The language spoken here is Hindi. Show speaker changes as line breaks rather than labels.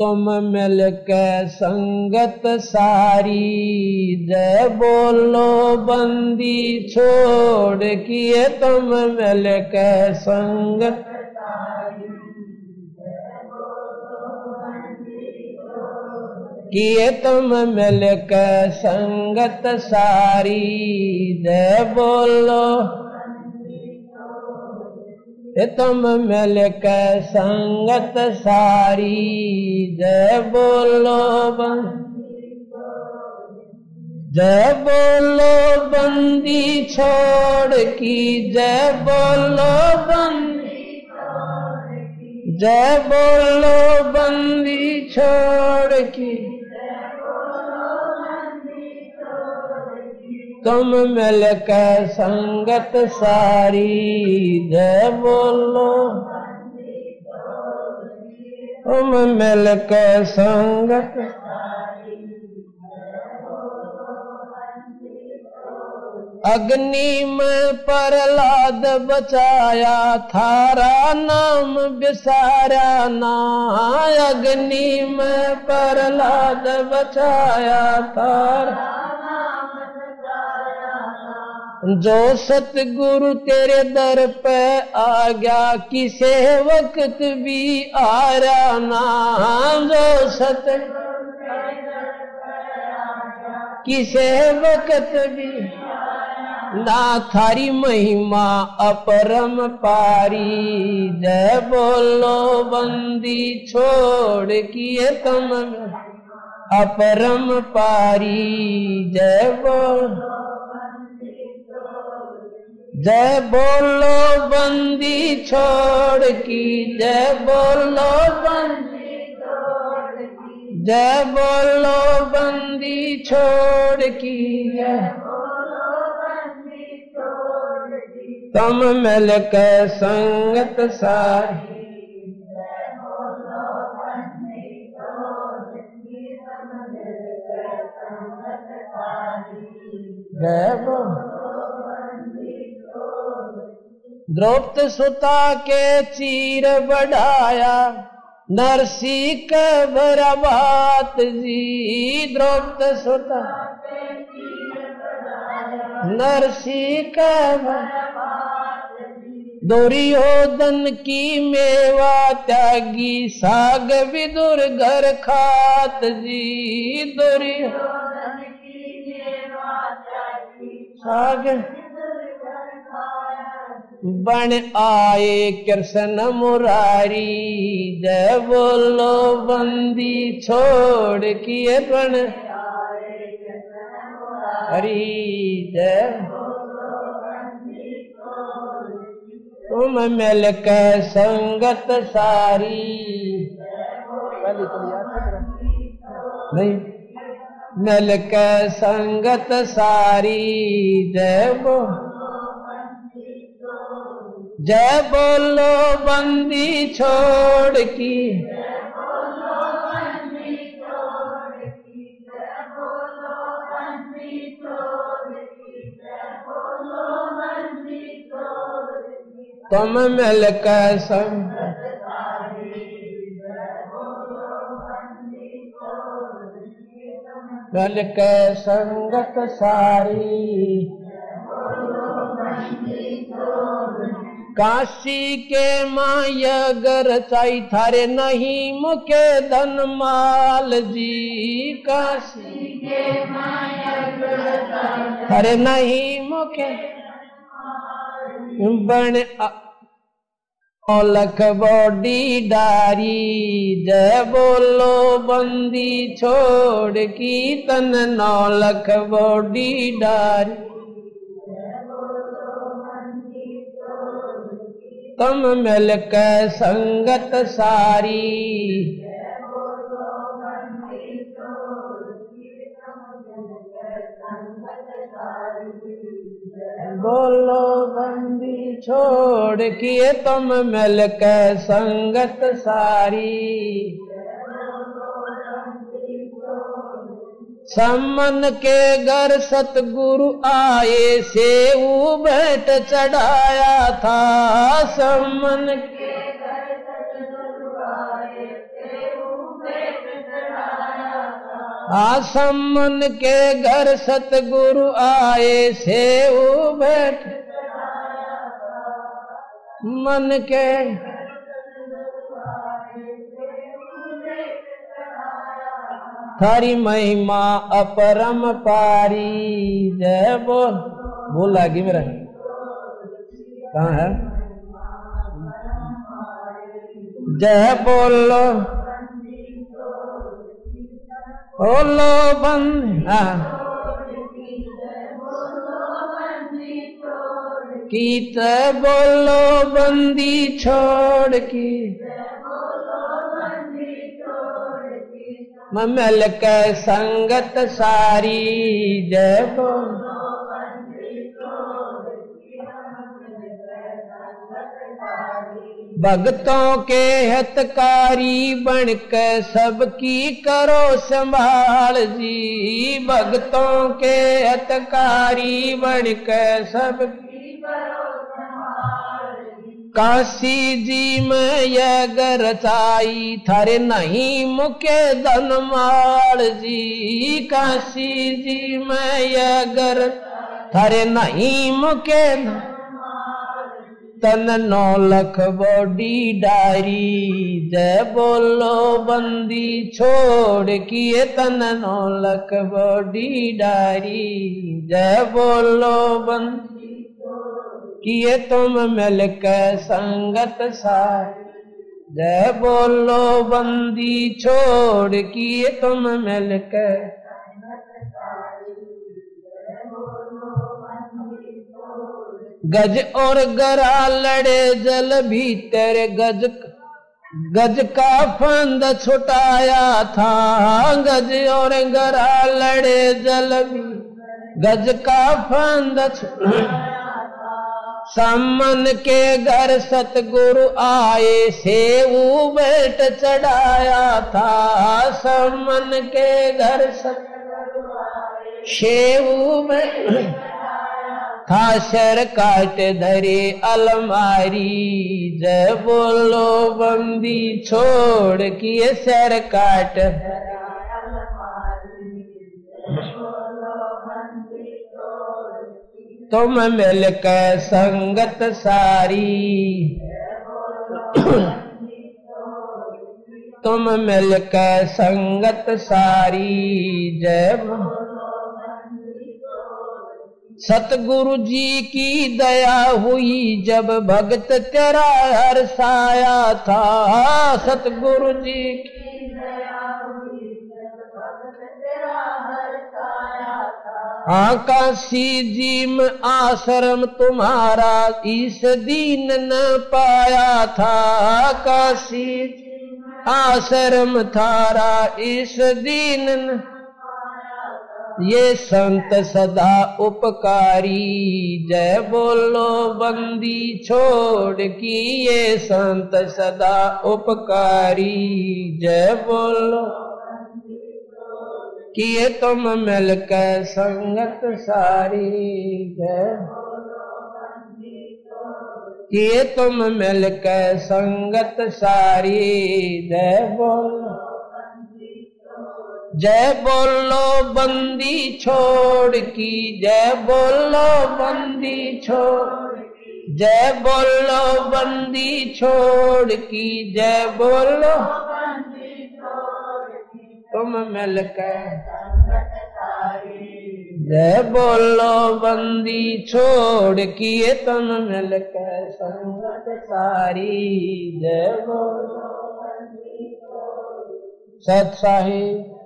तुम मिल के संगत सारी, जय बोलो बंदी छोड़ किए तुम मिल के संगत किए तुम मिल के संगत सारी, जय बोलो तुम मिल के संगत सारी, जय बोलो जय बोलो बंदी छोड़ की, जय बोलो बंदी जय बोलो बंदी छोड़ की। तुम मिल के संगत सारी जय बोलो तुम मिल के संगत अग्नि में प्रहलाद बचाया, थारा नाम बिसारा ना। अग्नि में प्रहलाद बचाया, थारा जो सतगुरु तेरे दर पे आ गया किसे वक्त भी आ रहा ना। जो सत किसे वक्त भी ना। थारी महिमा अपरम पारी, जय बोलो बंदी छोड़ किए तुम। अपरम पारी, जय बोलो। जय बोलो बंदी छोड़ की, जय बोलो बंदी जय बोलो बंदी छोड़ की, जय तुम मिल के। संगत सारी जय बोलो द्रौपद सुता के चीर बढ़ाया नरसी के बात जी द्रौपद सुता नरसी के दुर्योधन की मेवा त्यागी साग विदुर घर खात जी दुर्योधन साग बन आए कृष्ण मुरारी। जय बोलो बंदी छोड़ किए बन हरी जय तुम मिल के संगत सारी। नहीं मिल के संगत सारी। जय बोलो जय बोलो बंदी छोड़ की। तुम मिल कर संग मिल के संगत सारी। काशी के माया गर चाई थारे नहीं मुके धन माल जी। काशी के थारे नहीं मुके बन लख बॉडी डारी, जय बोलो बंदी छोड़ की तन नौ लख बॉडी डारी। तुम मिल के संगत सारी। बोलो बंदी छोड़ किए तुम मिल के संगत सारी। सम्मन के घर सतगुरु आए से बैठ चढ़ाया था। सम्मन के आसमन के घर सतगुरु आए से बैठ मन के थारी महिमा अपरम पारी। जय बोल। बोल लागी मेरा कहा है? जय बोलो। बोलो बंद। हाँ कीत बोलो बंदी छोड़ की। ममल के संगत सारी, जय भक्तों के हितकारी बन के सबकी करो संभाल जी। भक्तों के हितकारी बन के सबकी करो काशी जी में यह गरचाई थारे नहीं मुके धनमाल जी। काशी जी में यह गर थारे नहीं मुके तन नौ लख बॉडी डारी जय बोलो बंदी, छोड़ किए तन नौ लख बॉडी डारी जय बोलो बंदी। किए तुम मिल के संगत सा जय बोलो बंदी छोड़, किए तुम मिल के गज और गरा लड़े जल भीतर, गज गज का फंद छुटाया था। गज और गरा लड़े जल भी गज का फंद छुटाया सामन के घर सतगुरु आए सेऊ बेट चढ़ाया था। सामन के घर सतगुरु शेऊ था। सर काट धरे अलमारी, जय बोलो बंदी छोड़ किए सर काट। तुम मिल के संगत सारी। तुम मिल के संगत सारी। जय सतगुरु जी की दया हुई जब भगत तेरा हर साया था। सतगुरु जी की आकाशी जीम आश्रम तुम्हारा इस दीन न पाया था। आकाशी आश्रम थारा इस दीन न ये संत सदा उपकारी, जय बोलो बंदी छोड़ की ये संत सदा उपकारी, जय बोलो। किए तुम मिल के संगत सारी है। किए तुम मिल के संगत सारी जय बोलो। जय बोलो बंदी छोड़ की, जय बोलो बंदी छोड़। जय बोलो बंदी छोड़ की, जय बोलो। तुम मिलके जय बोलो बंदी छोड़ किए तुम मिलके संगत सारी। जय बोलो सत साहिब।